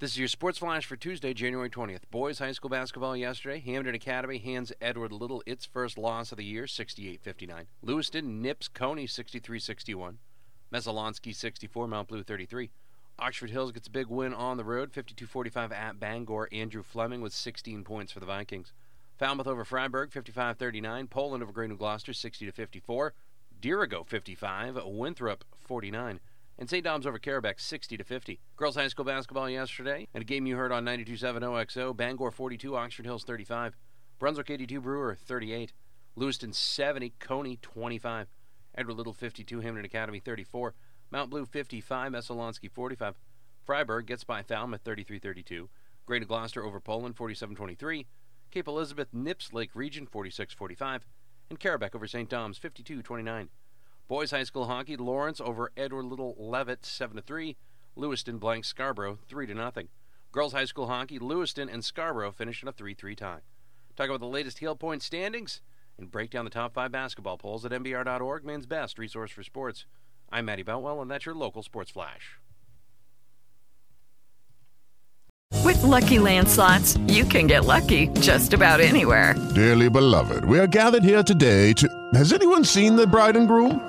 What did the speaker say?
This is your Sports Flash for Tuesday, January 20th. Boys High School basketball yesterday. Hampden Academy hands Edward Little its first loss of the year, 68-59. Lewiston nips Cony 63-61. Messalonskee 64, Mount Blue 33. Oxford Hills gets a big win on the road, 52-45 at Bangor. Andrew Fleming with 16 points for the Vikings. Falmouth over Fryeburg, 55-39. Poland over Gray-New Gloucester, 60-54. Dirigo, 55. Winthrop, 49. And St. Dom's over Carrabec, 60-50. Girls High School basketball yesterday, and a game you heard on 92.7 OXO. Bangor, 42. Oxford Hills, 35. Brunswick, 82. Brewer, 38. Lewiston, 70. Cony, 25. Edward Little, 52. Hampden Academy, 34. Mount Blue 55, Messalonskee 45. Fryeburg gets by Falmouth 33-32. Greater Gloucester over Poland 47-23. Cape Elizabeth nips Lake Region 46-45. And Carrabec over St. Dom's 52-29. Boys High School hockey, Lawrence over Edward Little Leavitt seven to three. Lewiston blank Scarborough 3 to 0 Girls High School hockey, Lewiston and Scarborough finished in a 3-3 tie. Talk about the latest Heal point standings and break down the top five basketball polls at MBR.org, men's best resource for sports. I'm Matty Boutwell, and that's your local sports flash. With Lucky Land slots, you can get lucky just about anywhere. Dearly beloved, we are gathered here today to. Has anyone seen the bride and groom?